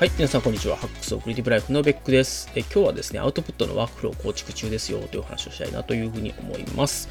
はい、皆さんこんにちは。ハックスオクリティブライフのベックです。え今日はですね、アウトプットのワークフローを構築中ですよというお話をしたいなというふうに思います。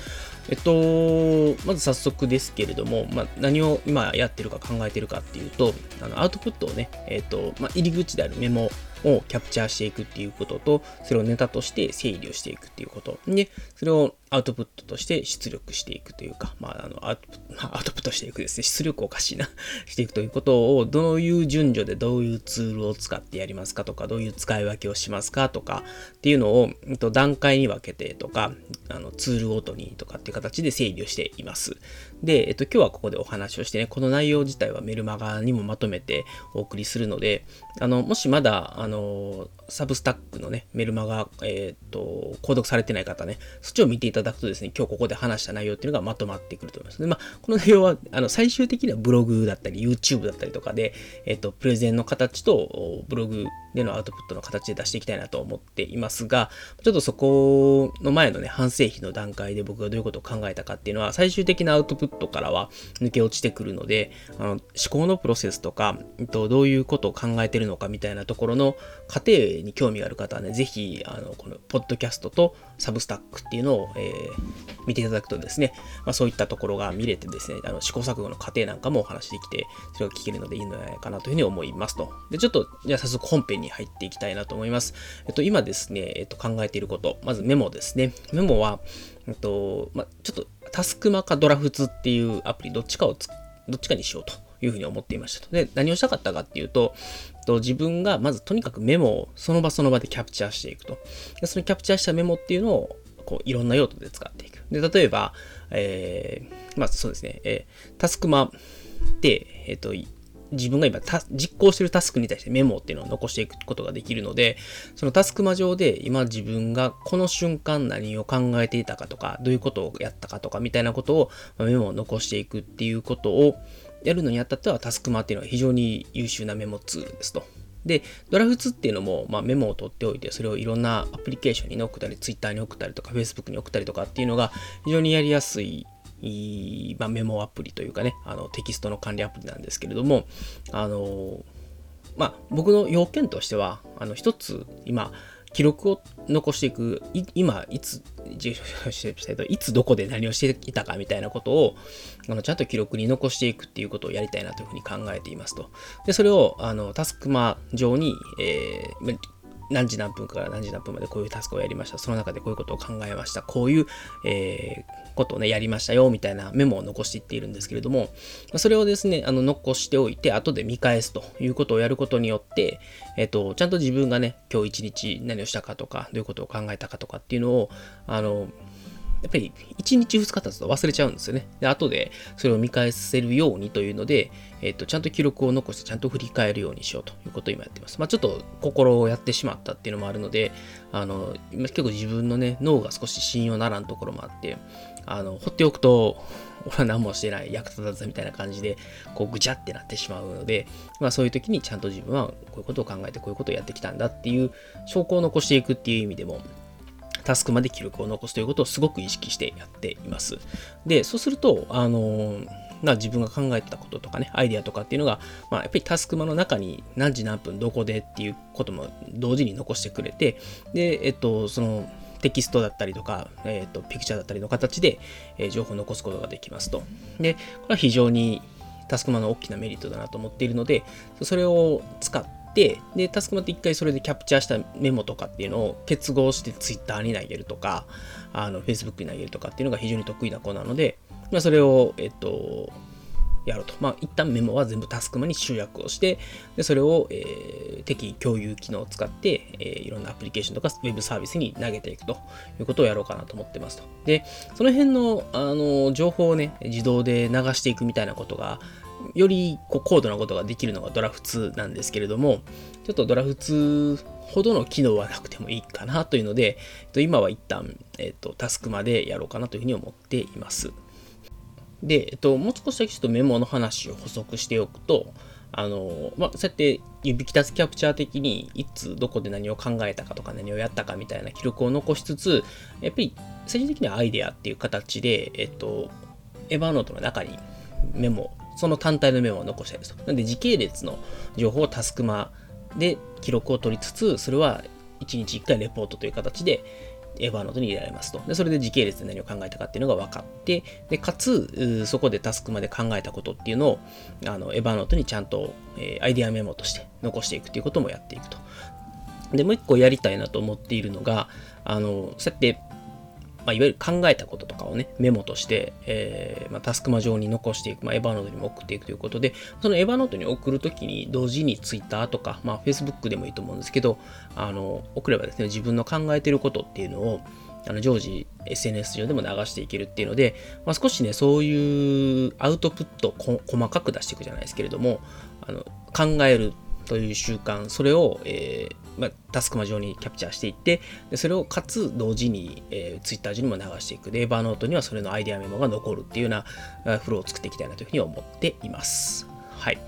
えっと、まず早速ですけれども、まあ、何を今やってるか考えてるかっていうと、あのアウトプットをね、えっと、まあ、入り口であるメモをキャプチャーしていくっていうことと、それをネタとして整理をしていくっていうこと。で、それをアウトプットとして出力していくというか、まあ、あのアウト アウトプットしていくですね。出力おかしいな していくということを、どういう順序でどういうツールを使ってやりますかとか、どういう使い分けをしますかとかっていうのを、えっと、段階に分けてとか、あのツールごとにとかっていう形で整理をしています。で、えっと、今日はここでお話をしてね、この内容自体はメルマガにもまとめてお送りするので、あの、もしまだ、あの、サブスタックのね、メルマガ、えっ、と、購読されてない方ね、そっちを見ていたただくとですね、今日ここで話した内容っていうのがまとまってくると思います。で、まあ、この内容は、あの、最終的にはブログだったり、YouTube だったりとかで、えっ、と、プレゼンの形と、ブログでのアウトプットの形で出していきたいなと思っていますが、ちょっとそこの前のね、反省費の段階で僕がどういうことを考えたかっていうのは、最終的なアウトプットからは抜け落ちてくるので、あの思考のプロセスとか、どういうことを考えてるのかみたいなところの過程に興味がある方はね、ぜひ、あの、このポッドキャストとサブスタックっていうのを、えー、見ていただくとですね、まあ、そういったところが見れてですね、あの試行錯誤の過程なんかもお話できて、それが聞けるのでいいのではないかなというふうに思いますと。で、ちょっと、じゃあ早速本編に入っていきたいなと思います。えっと、今ですね、えっと、考えていること、まずメモですね。メモは、えっと、まあ、ちょっとタスクマかドラフツっていうアプリ、どっちかをどっちかにしようというふうに思っていました。で、何をしたかったかっていうと、と自分がまずとにかくメモをその場その場でキャプチャーしていくと。でそのキャプチャーしたメモっていうのをこういろんな用途で使っていく。で、例えば、えー、まあそうですね、えー、タスクマで、えっ、ー、と、自分が今実行しているタスクに対してメモっていうのを残していくことができるので、そのタスクマ上で今自分がこの瞬間何を考えていたかとか、どういうことをやったかとかみたいなことをメモを残していくっていうことをやるのにあたってはタスクマっていうのは非常に優秀なメモツールですと。で、ドラフツっていうのも、まあ、メモを取っておいて、それをいろんなアプリケーションに送ったり、Twitter に送ったりとか、Facebook に送ったりとかっていうのが非常にやりやすいまあ、メモアプリというかね、あのテキストの管理アプリなんですけれども、あのまあ、僕の要件としては、あの一つ今、記録を残していく、い今、いつ、いつどこで何をしていたかみたいなことを、あのちゃんと記録に残していくっていうことをやりたいなというふうに考えていますと。で、それを、あの、タスクマ上に、えー、何時何分から何時何分までこういうタスクをやりました。その中でこういうことを考えました。こういう、えー、ことをね、やりましたよ、みたいなメモを残していっているんですけれども、それをですね、あの、残しておいて、後で見返すということをやることによって、えっ、ー、と、ちゃんと自分がね、今日一日何をしたかとか、どういうことを考えたかとかっていうのを、あの、やっぱり1日2日経つと忘れちゃうんですよね。で、後でそれを見返せるようにというので、えっ、と、ちゃんと記録を残してちゃんと振り返るようにしようということを今やってます。まあちょっと心をやってしまったっていうのもあるので、あの、結構自分のね、脳が少し信用ならんところもあって、あの、放っておくと、俺は何もしてない、役立たずみたいな感じで、こうぐちゃってなってしまうので、まあそういう時にちゃんと自分はこういうことを考えてこういうことをやってきたんだっていう証拠を残していくっていう意味でも、タスクまで記録を残すということをすごく意識してやっています。で、そうすると、あのま、自分が考えてたこととかね、アイデアとかっていうのが、まあ、やっぱりタスクマの中に何時何分どこでっていうことも同時に残してくれて、で、えっと、そのテキストだったりとか、えっと、ピクチャーだったりの形で、え、情報を残すことができますと。で、これは非常にタスクマの大きなメリットだなと思っているので、それを使って、で、タスクマって一回それでキャプチャーしたメモとかっていうのを結合して Twitter に投げるとか、あの、Facebook に投げるとかっていうのが非常に得意な子なので、まあ、それを、えっと、やろうと。まあ、一旦メモは全部タスクマに集約をして、でそれを、えー、適共有機能を使って、えー、いろんなアプリケーションとかウェブサービスに投げていくということをやろうかなと思ってますと。で、その辺の、あの、情報をね、自動で流していくみたいなことが、よりこう高度なことができるのがドラフツなんですけれども、ちょっとドラフツほどの機能はなくてもいいかなというので、今は一旦、えっと、タスクまでやろうかなというふうに思っています。で、えっと、もう少しだけちょっとメモの話を補足しておくと、あの、まあ、そうやって指揮立つキャプチャー的にいつどこで何を考えたかとか何をやったかみたいな記録を残しつつ、やっぱり最終的にはアイデアっていう形で、えっと、エヴァーノートの中にメモその単体のメモを残したりする。なんで時系列の情報をタスクマで記録を取りつつ、それは1日1回レポートという形で、エヴァーノートに入れられますと。で、それで時系列で何を考えたかっていうのが分かって、で、かつ、そこでタスクまで考えたことっていうのを、あの、エヴァーノートにちゃんと、えー、アイデアメモとして残していくということもやっていくと。で、もう一個やりたいなと思っているのが、あの、そうやって、まあ、いわゆる考えたこととかをね、メモとして、えー、まあ、タスクマ上に残していく、まあ、エヴァノートにも送っていくということで、そのエヴァノートに送るときに同時に Twitter とか、まあ、Facebook でもいいと思うんですけど、あの、送ればですね、自分の考えていることっていうのを、あの常時 SNS 上でも流していけるっていうので、まあ、少しね、そういうアウトプットを細かく出していくじゃないですけれども、あの考えるという習慣、それを、えー、まあ、タスクマ上にキャプチャーしていって、でそれをかつ同時に、えー、Twitter 上にも流していく。で、エヴァーノートにはそれのアイデアメモが残るっていうようなフローを作っていきたいなというふうに思っています。はい。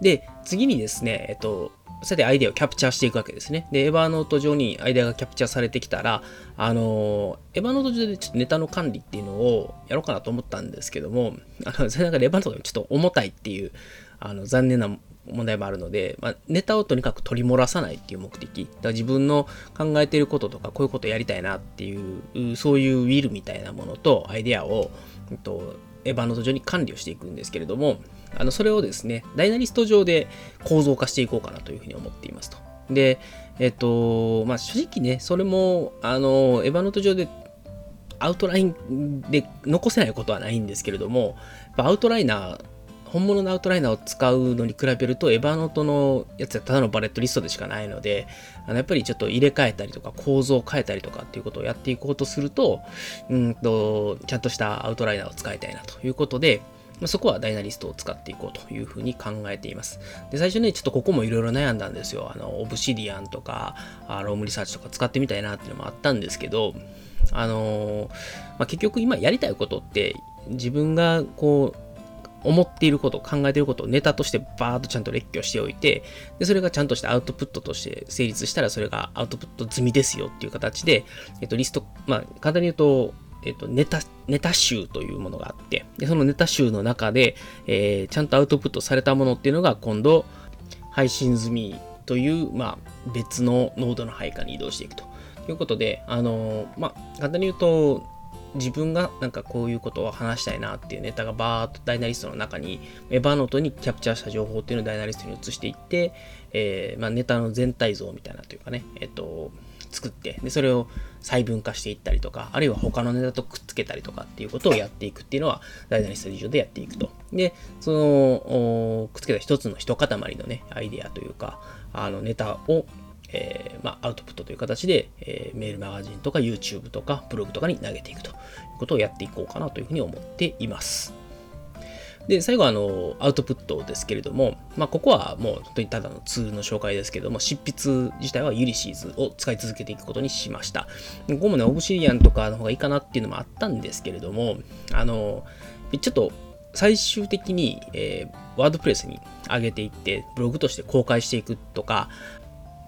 で、次にですね、えっと、そうやってアイデアをキャプチャーしていくわけですね。で、エヴァーノート上にアイデアがキャプチャーされてきたら、あの、エヴァーノート上でちょっとネタの管理っていうのをやろうかなと思ったんですけども、あの、それなんかエヴァノートがちょっと重たいっていう、あの、残念な問題もあるので、まあ、ネタをとにかく取り漏らさないっていう目的。だから自分の考えてることとか、こういうことやりたいなっていう、そういうウィルみたいなものとアイデアを、えっと、エヴァノート上に管理をしていくんですけれども、あのそれをですね、ダイナリスト上で構造化していこうかなというふうに思っていますと。で、えっと、まあ、正直ね、それも、あの、エヴァノート上でアウトラインで残せないことはないんですけれども、アウトライナー本物のアウトライナーを使うのに比べると、エヴァノートのやつはただのバレットリストでしかないので、あのやっぱりちょっと入れ替えたりとか、構造を変えたりとかっていうことをやっていこうとすると、うんと、ちゃんとしたアウトライナーを使いたいなということで、まあ、そこはダイナリストを使っていこうというふうに考えています。で、最初ね、ちょっとここもいろいろ悩んだんですよ。あの、オブシディアンとか、あロームリサーチとか使ってみたいなっていうのもあったんですけど、あのー、まあ、結局今やりたいことって自分がこう思っていること、考えていることをネタとしてバーっとちゃんと列挙しておいて、で、それがちゃんとしたアウトプットとして成立したら、それがアウトプット済みですよっていう形で、えっと、リスト、まあ、簡単に言うと、えっと、ネタ、ネタ集というものがあって、でそのネタ集の中で、えー、ちゃんとアウトプットされたものっていうのが今度、配信済みという、まあ、別のノードの配下に移動していくということで、あのまあ、簡単に言うと、自分がなんかこういうことを話したいなっていうネタがバーっとダイナリストの中に、エヴァノートにキャプチャーした情報っていうのをダイナリストに移していって、えー、まあ、ネタの全体像みたいなというかね、えっ、と、作って、で、それを細分化していったりとか、あるいは他のネタとくっつけたりとかっていうことをやっていくっていうのは、ダイナリスト上でやっていくと。で、その、くっつけた一つの一塊のね、アイデアというか、あの、ネタをえー、まあ、アウトプットという形で、えー、メールマガジンとか YouTube とかブログとかに投げていくということをやっていこうかなというふうに思っています。で、最後はあの、アウトプットですけれども、まあ、ここはもう本当にただのツールの紹介ですけども、執筆自体はユリシーズを使い続けていくことにしました。ここもね、オブシリアンとかの方がいいかなっていうのもあったんですけれども、あの、ちょっと最終的に、えー、ワードプレスに上げていって、ブログとして公開していくとか、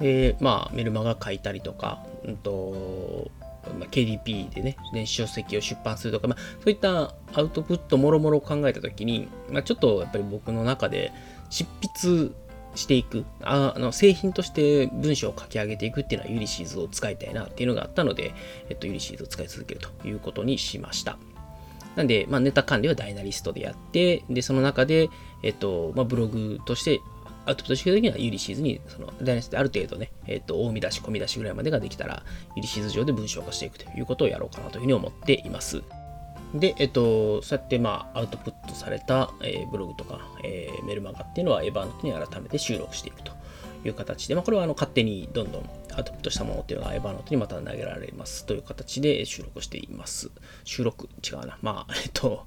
で、まあ、メルマガ書いたりとか、うんと、まあ、KDP でね、電子書籍を出版するとか、まあ、そういったアウトプットもろもろ考えたときに、まあ、ちょっとやっぱり僕の中で執筆していくあの製品として文章を書き上げていくっていうのは Ulysses を使いたいなっていうのがあったので、えっと、 Ulysses を使い続けるということにしました。なんで、まあ、ネタ管理は Dynalist でやって、で、その中で、えっと、まあ、ブログとしてアウトプットしていくときには Ulysses に、その、 Dynalist である程度ね、えっ、ー、と、大見出し、小見出しぐらいまでができたら、 Ulysses 上で文章化していくということをやろうかなというふうに思っています。で、えっと、そうやって、まあ、アウトプットされた、えー、ブログとか、えー、メルマガっていうのは、エヴァーノートに改めて収録していくという形で、まあ、これはあの勝手にどんどんアウトプットしたものっていうのがエヴァノートにまた投げられますという形で収録しています。収録？違うな。まあ、えっと、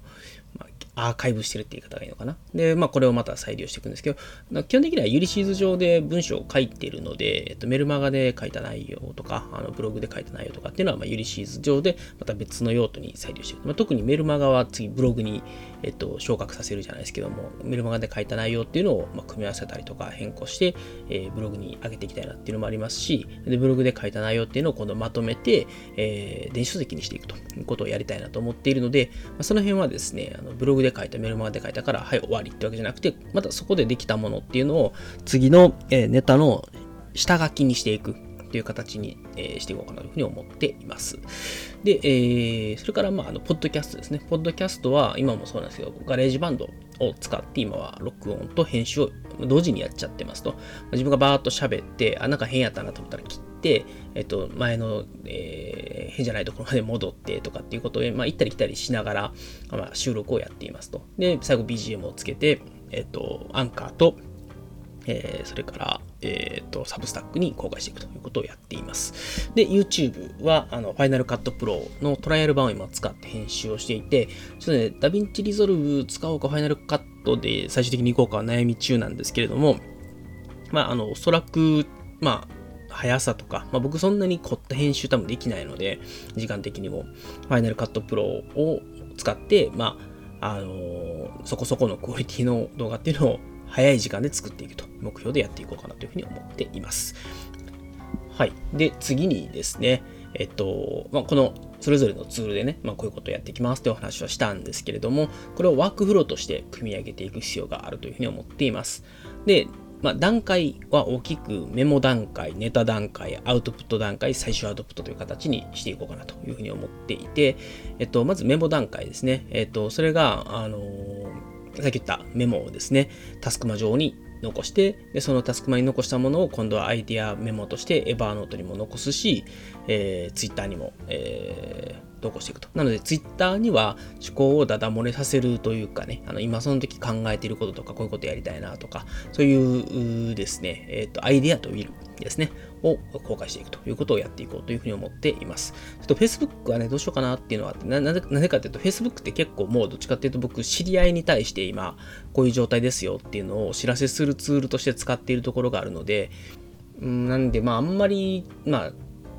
まあアーカイブしてるって言い方がいいのかな。で、まあ、これをまた再利用していくんですけど、基本的にはユリシーズ上で文章を書いているので、えっと、メルマガで書いた内容とか、あのブログで書いた内容とかっていうのは、まあ、ユリシーズ上でまた別の用途に再利用していく。まあ、特にメルマガは次ブログに、えっと、昇格させるじゃないですけども、メルマガで書いた内容っていうのを、まあ、組み合わせたりとか変更して、えー、ブログに上げていきたいなっていうのもありますし、でブログで書いた内容っていうのを今度まとめて、えー、電子書籍にしていくということをやりたいなと思っているので、まあ、その辺はですね、あのブログで書いたメルマガで書いたから、はい、終わりってわけじゃなくて、またそこでできたものっていうのを、次の、えネタの下書きにしていくという形に、えー、していこうかなというふうに思っています。で、えー、それから、まあ、あの、ポッドキャストですね。ポッドキャストは、今もそうなんですけど、 GarageBand を使って、今は録音と編集を同時にやっちゃってますと。自分がバーっと喋って、あ、なんか変やったなと思ったら切って、えっと、前の、えー、変じゃないところまで戻ってとかっていうことで、まあ、行ったり来たりしながら、まあ、収録をやっていますと。で、最後 BGM をつけて、えっと、アンカーと、えー、それから、えっ、ー、と、 Substack に公開していくということをやっています。で、YouTube は、あの、Final Cut Pro のトライアル版を今使って編集をしていて、ちょっとね、DaVinci Resolve 使おうか Final Cut で最終的に行こうかは悩み中なんですけれども、まあ、あの、おそらく、まあ、速さとか、まあ、僕そんなに凝った編集多分できないので、時間的にも、Final Cut Pro を使って、まあ、あのー、そこそこのクオリティの動画っていうのを早い時間で作っていくと目標でやっていこうかなというふうに思っています。はい。で、次にですね、えっと、まあ、このそれぞれのツールでね、まあ、こういうことをやっていきますというお話をしたんですけれども、これをワークフローとして組み上げていく必要があるというふうに思っています。で、まあ、段階は大きくメモ段階、ネタ段階、アウトプット段階、最終アウトプットという形にしていこうかなというふうに思っていて、えっと、まずメモ段階ですね。えっと、それが、あのーさっき言ったメモをですね、タスクマ上に残して、でそのタスクマに残したものを今度はアイディアメモとしてエバーノートにも残すし、えー、ツイッターにも、えー、投稿していくと。なので、ツイッターには思考をダダ漏れさせるというかね、あの今その時考えていることとか、こういうことやりたいなとか、そういうですね、えっ、ー、と、アイディアとウィルですね、を公開していくということをやっていこうというふうに思っています。ちょっと Facebook はね、どうしようかなっていうのはな、なぜなぜかというと、Facebook って結構もうどっちかっていうと僕、知り合いに対して今、こういう状態ですよっていうのをお知らせするツールとして使っているところがあるので、んなんで、まあ、あんまり、まあ、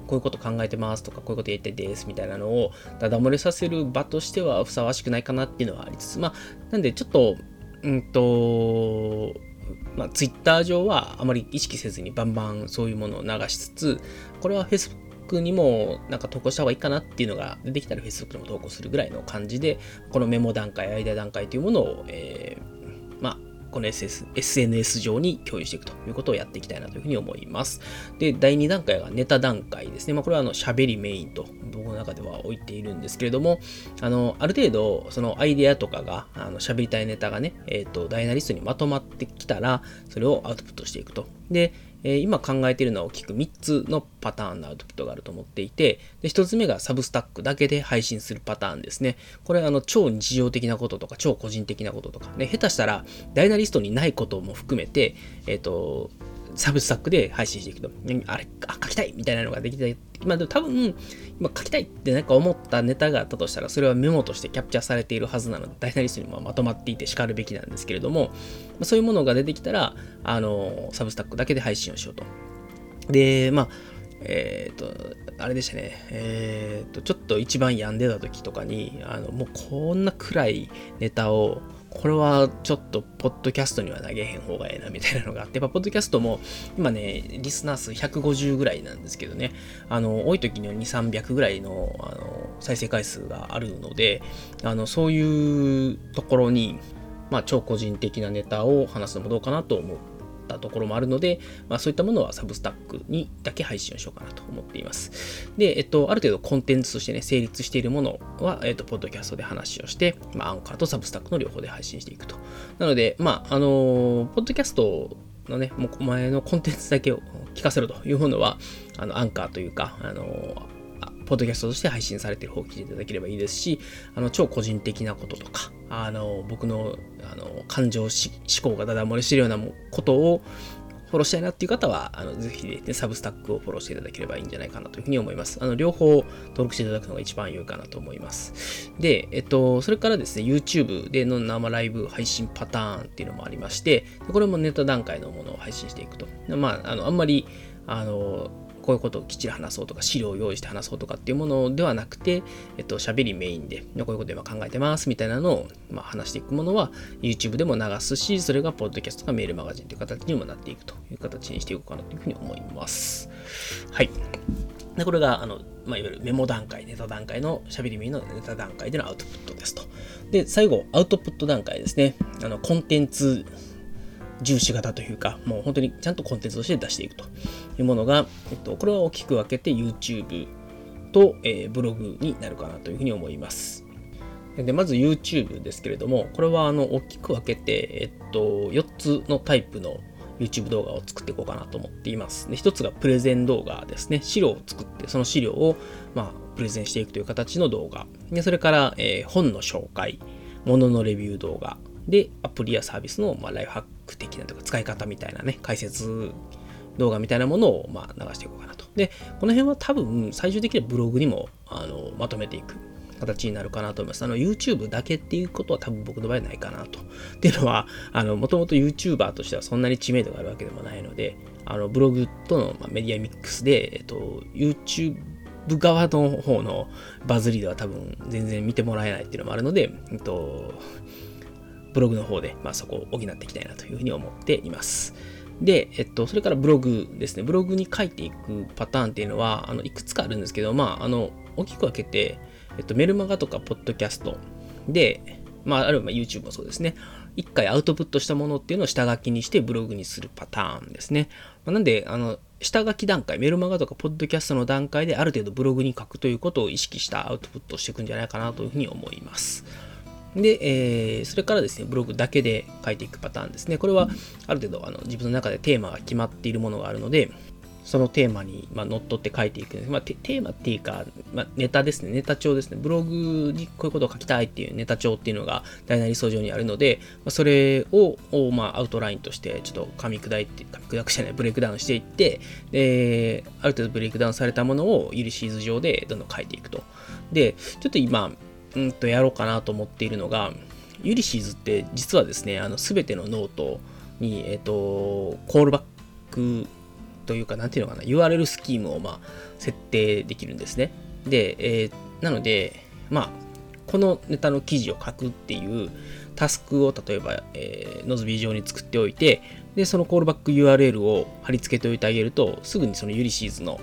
こういうこと考えてますとか、こういうことやりたいですみたいなのを、ダダ漏れさせる場としてはふさわしくないかなっていうのはありつつ、まあ、なんでちょっと、うんと、まあ、ツイッター上はあまり意識せずにバンバンそういうものを流しつつ、これは Facebook にもなんか投稿した方がいいかなっていうのが出てきたら Facebook にも投稿するぐらいの感じで、このメモ段階、間段階というものを、えー、この SS SNS 上に共有していくということをやっていきたいなというふうに思います。で、第2段階がネタ段階ですね。まあ、これはあの喋りメインと僕の中では置いているんですけれども、あの、ある程度、そのアイデアとかが、あの喋りたいネタがね、えっ、ー、と、ダイナリストにまとまってきたら、それをアウトプットしていくと。で、え今考えているのは大きく3つのパターンのアウトプットがあると思っていて、で1つ目がサブスタックだけで配信するパターンですね。これあの超日常的なこととか超個人的なこととか、ね、下手したらダイナリストにないことも含めて、えっ、ー、と、サブスタックで配信していくと、あれ、あ、書きたいみたいなのができて、まあでも、多分、今書きたいってなんか思ったネタがあったとしたら、それはメモとしてキャプチャーされているはずなので、ダイナリストにもまとまっていて叱るべきなんですけれども、まそういうものが出てきたら、あの、サブスタックだけで配信をしようと。で、まあ、えっ、と、あれでしたね、えっ、ー、と、ちょっと一番病んでた時とかに、あの、もうこんな暗いネタを、これはちょっと、ポッドキャストには投げへん方がええな、みたいなのがあって、やっぱ、ポッドキャストも、今ね、リスナー数150ぐらいなんですけどね、あの、多い時には2、300ぐらいの、あの、再生回数があるので、あの、そういうところに、まあ、超個人的なネタを話すのもどうかなと思っったところもあるので、まあ、そういったものはサブスタックにだけ配信をしようかなと思っています。で、えっと、ある程度コンテンツとしてね、成立しているものは、えっと、ポッドキャストで話をして、まあ、アンカーとサブスタックの両方で配信していくと。なので、まあ、あのポッドキャストのね、もう前のコンテンツだけを聞かせるというものは、あの、アンカーというか、あのポッドキャストとして配信されている方を聞いていただければいいですし、あの、超個人的なこととか、あの、僕の、あの、感情思考がダダ漏れしてるようなことを、フォローしたいなっていう方は、あのぜひ、ね、サブスタックをフォローしていただければいいんじゃないかなというふうに思います。あの両方登録していただくのが一番良いかなと思います。で、えっと、それからですね、YouTube での生ライブ配信パターンっていうのもありまして、これもネタ段階のものを配信していくと。まあ、あのあんまり、あの、こういうことをきっちり話そうとか、資料を用意して話そうとかっていうものではなくて、えっと、喋りメインで、こういうこと今考えてますみたいなのを、まあ、話していくものは、YouTube でも流すし、それがポッドキャストかメールマガジンという形にもなっていくという形にしていこうかなというふうに思います。はい。でこれが、あの、まあ、いわゆるメモ段階、ネタ段階の喋りメインのネタ段階でのアウトプットですと。で、最後、アウトプット段階ですね。あの、コンテンツ重視型というか、もう本当にちゃんとコンテンツとして出していくというものが、えっと、これは大きく分けて YouTube と、えー、ブログになるかなというふうに思います。でまず YouTube ですけれども、これはあの大きく分けて、えっと、4つのタイプの YouTube 動画を作っていこうかなと思っています。で1つがプレゼン動画ですね。資料を作って、その資料を、まあ、プレゼンしていくという形の動画。でそれから、えー、本の紹介、もののレビュー動画。で、アプリやサービスの、まあ、ライフハックク的なとか使い方みたいなね、解説動画みたいなものを、まあ、流していこうかなと。で、この辺は多分最終的にはブログにもあのまとめていく形になるかなと思います。あの、YouTube だけっていうことは多分僕の場合ないかなと。っていうのは、あの、もともと YouTuber としてはそんなに知名度があるわけでもないので、あの、ブログとの、まメディアミックスで、えっと、YouTube 側の方のバズりでは多分全然見てもらえないっていうのもあるので、えっと、ブログの方で、まあ、そこを補っていきたいなというふうに思っています。で、えっと、それからブログですね。ブログに書いていくパターンっていうのは、あの、いくつかあるんですけど、まあ、あの、大きく分けて、えっと、メルマガとかポッドキャストで、まあ、あるいは YouTube もそうですね。一回アウトプットしたものっていうのを下書きにしてブログにするパターンですね。まあ、なんで、あの、下書き段階、メルマガとかポッドキャストの段階である程度ブログに書くということを意識したアウトプットをしていくんじゃないかなというふうに思います。で、えー、それからですね、ブログだけで書いていくパターンですね。これはある程度あの自分の中でテーマが決まっているものがあるので、そのテーマに、まあ、乗っ取って書いていくまあ、テーマっていうか、まあ、ネタですね、ネタ帳ですね。ブログにこういうことを書きたいっていうネタ帳っていうのが Dynalist 上にあるので、まあ、それを、まあ、アウトラインとしてちょっと噛み砕いて、噛み砕くじゃない、ブレイクダウンしていって、で、ある程度ブレイクダウンされたものを Ulysses 上でどんどん書いていくと。で、ちょっと今、うんとやろうかなと思っているのが、Ulysses って実はですね、あの全てのノートに、えっ、ー、と、コールバックというか、なんていうのかな、URL スキームを、まあ、設定できるんですね。で、えー、なので、まあ、このネタの記事を書くっていうタスクを例えば、えー、 Nozbe 上に作っておいて、で、そのコールバック URL を貼り付けておいてあげると、すぐにその Ulysses の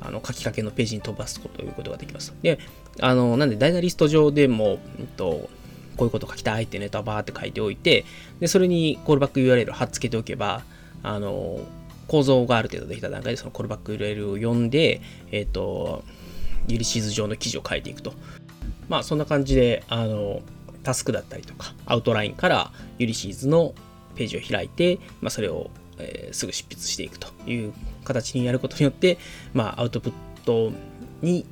あの書きかけのページに飛ばすこということができます。で、あの、なんで、ダイナリスト上でも、えっと、こういうこと書きたいってネタバーって書いておいて、で、それにコールバック URL を貼っつけておけば、あの、構造がある程度できた段階でそのコールバック URL を読んで、えっ、と、ユリシーズ上の記事を書いていくと。まあ、そんな感じで、あの、タスクだったりとか、アウトラインからユリシーズのページを開いて、まあ、それを、えー、すぐ執筆していくという形にやることによって、まあ、アウトプットに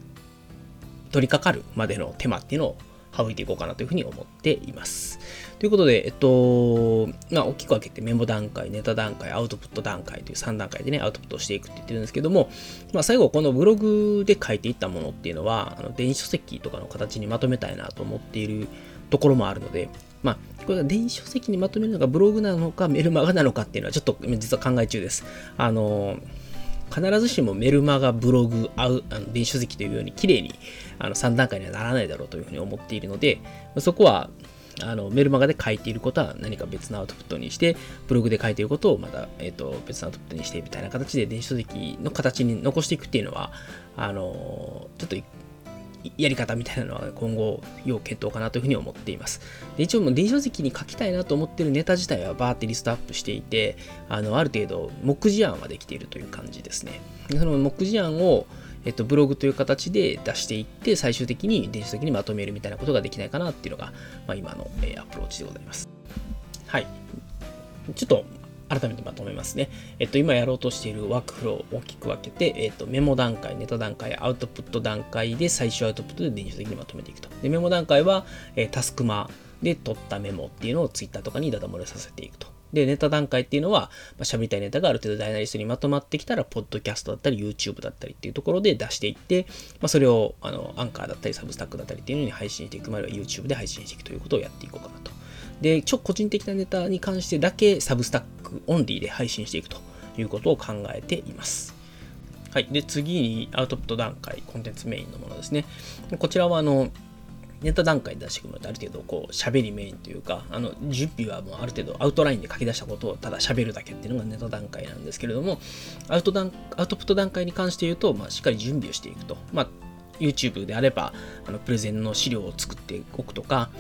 取り掛かるまでの手間っていうのを省いていこうかなというふうに思っています。ということで、えっと、まあ、大きく分けてメモ段階、ネタ段階、アウトプット段階という3段階でね、アウトプットしていくって言ってるんですけども、まあ、最後、このブログで書いていったものっていうのは、あの電子書籍とかの形にまとめたいなと思っているところもあるので、まあ、これが電子書籍にまとめるのがブログなのかメルマガなのかっていうのはちょっと実は考え中です。あの、必ずしもメルマガ、ブログ、あの電子書籍というように綺麗にあの3段階にはならないだろうというふうに思っているので、そこはあのメルマガで書いていることは何か別のアウトプットにして、ブログで書いていることをまた、えーと、別のアウトプットにしてみたいな形で電子書籍の形に残していくっていうのは、あのちょっとやり方みたいなのは今後要検討かなというふうに思っています。で一応もう電子書籍に書きたいなと思ってるネタ自体はバーってリストアップしていて、あのある程度目次案はできているという感じですね。その目次案をえっと、ブログという形で出していって、最終的に電子的にまとめるみたいなことができないかなっていうのが、まあ、今の、えアプローチでございます。はい。ちょっと改めてまとめますね。えっと、今やろうとしているワークフローを大きく分けて、えっと、メモ段階、ネタ段階、アウトプット段階で最終アウトプットで電子的にまとめていくと。で、メモ段階は、え、タスクマで取ったメモっていうのを Twitter とかにダダ漏れさせていくと。で、ネタ段階っていうのは、まあ、喋りたいネタがある程度 Dynalist にまとまってきたら、ポッドキャストだったり、YouTube だったりっていうところで出していって、まあ、それを、あの、アンカーだったり、 Substack だったりっていうのに配信していく、または YouTube で配信していくということをやっていこうかなと。で、ちょ、個人的なネタに関してだけ、 Substack オンリーで配信していくということを考えています。はい。で、次にアウトプット段階、コンテンツメインのものですね。こちらは、あの、ネタ段階で出していくのである程度こう喋りメインというかあの準備はもうある程度アウトラインで書き出したことをただ喋るだけっていうのがネタ段階なんですけれどもアウトダンアウトプット段階に関して言うと、まあ、しっかり準備をしていくと、まあ、YouTube であれば、あのプレゼンの資料を作っておくとか、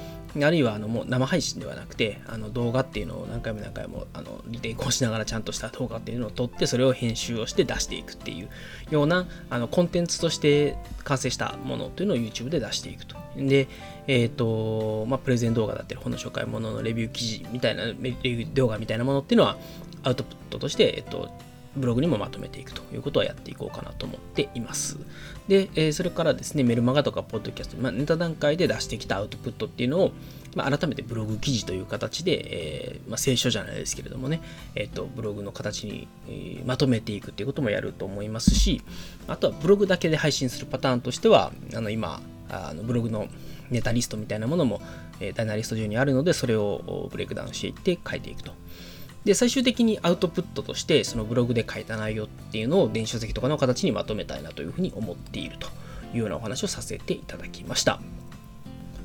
あるいはあのもう生配信ではなくて、あの動画っていうのを何回も何回もあのリテイクをしながらちゃんとした動画っていうのを撮って、それを編集をして出していくっていうようなあのコンテンツとして完成したものというのを YouTube で出していくと。で、えっ、ー、と、まあ、プレゼン動画だったり、本の紹介もののレビュー記事みたいな、レビュー動画みたいなものっていうのは、アウトプットとして、えっ、ー、と、ブログにもまとめていくということはやっていこうかなと思っています。で、えー、それからですね、メルマガとかポッドキャスト、まあ、ネタ段階で出してきたアウトプットっていうのを、まあ、改めてブログ記事という形で、えー、まあ、聖書じゃないですけれどもね、えっ、ー、と、ブログの形に、えー、まとめていくっていうこともやると思いますし、あとはブログだけで配信するパターンとしては、あの、今、あのブログのネタリストみたいなものも、えー、ダイナリスト中にあるので、それをブレイクダウンしていって書いていくと。で、最終的にアウトプットとして、そのブログで書いた内容っていうのを電子書籍とかの形にまとめたいなというふうに思っているというようなお話をさせていただきました。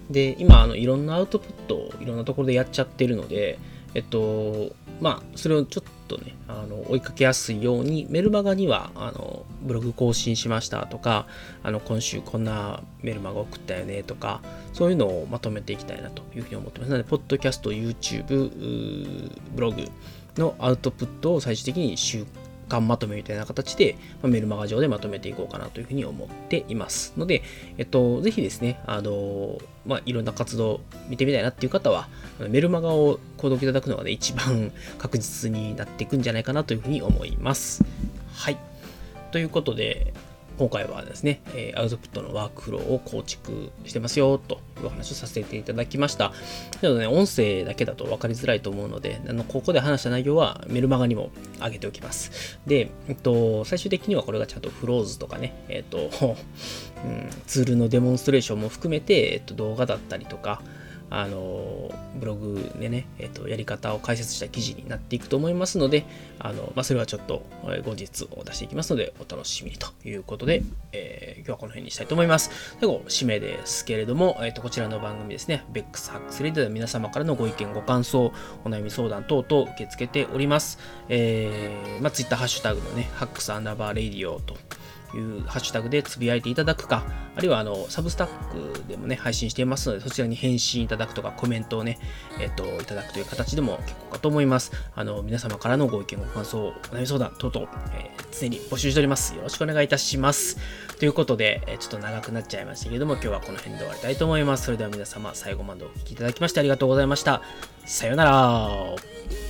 で、今、あのいろんなアウトプットをいろんなところでやっちゃってるので、えっと、まあ、それをちょっとね、あの追いかけやすいように、メルマガにはあのブログ更新しましたとか、あの今週こんなメルマガ送ったよねとか、そういうのをまとめていきたいなというふうに思ってます。ので、ポッドキャスト、YouTube、ブログのアウトプットを最終的に週間まとめみたいな形で、まメルマガ上でまとめていこうかなというふうに思っていますので、えっと、ぜひですね、あの、まあ、いろんな活動見てみたいなっていう方は、メルマガを購読いただくのがね、一番確実になっていくんじゃないかなというふうに思います。はい。ということで、今回はですね、えアウトプットのワークフローを構築してますよというお話をさせていただきました。なのでね、音声だけだと分かりづらいと思うので、あのここで話した内容はメルマガにも上げておきます。で、えっと、最終的にはこれがちゃんとフローズとかね、えっと、うん、ツールのデモンストレーションも含めて、えっと、動画だったりとか、あのブログでね、えーと、やり方を解説した記事になっていくと思いますので、あのまあ、それはちょっと後日を出していきますので、お楽しみにということで、えー、今日はこの辺にしたいと思います。最後、締めですけれども、えーと、こちらの番組ですね、ベックスハックスレディオでは皆様からのご意見、ご感想、お悩み相談等々受け付けております。えー、まあ、Twitter ハッシュタグのね、ハックスアンダーバーレディオというハッシュタグでつぶやいていただくか、あるいはあのサブスタックでもね、配信していますので、そちらに返信いただくとか、コメントをね、えっ、と、いただくという形でも結構かと思います。あの、皆様からのご意見、ご感想、お悩み相談等々、えー、常に募集しております。よろしくお願いいたします。ということで、えちょっと長くなっちゃいましたけれども、今日はこの辺で終わりたいと思います。それでは皆様、最後までお聴きいただきましてありがとうございました。さようなら。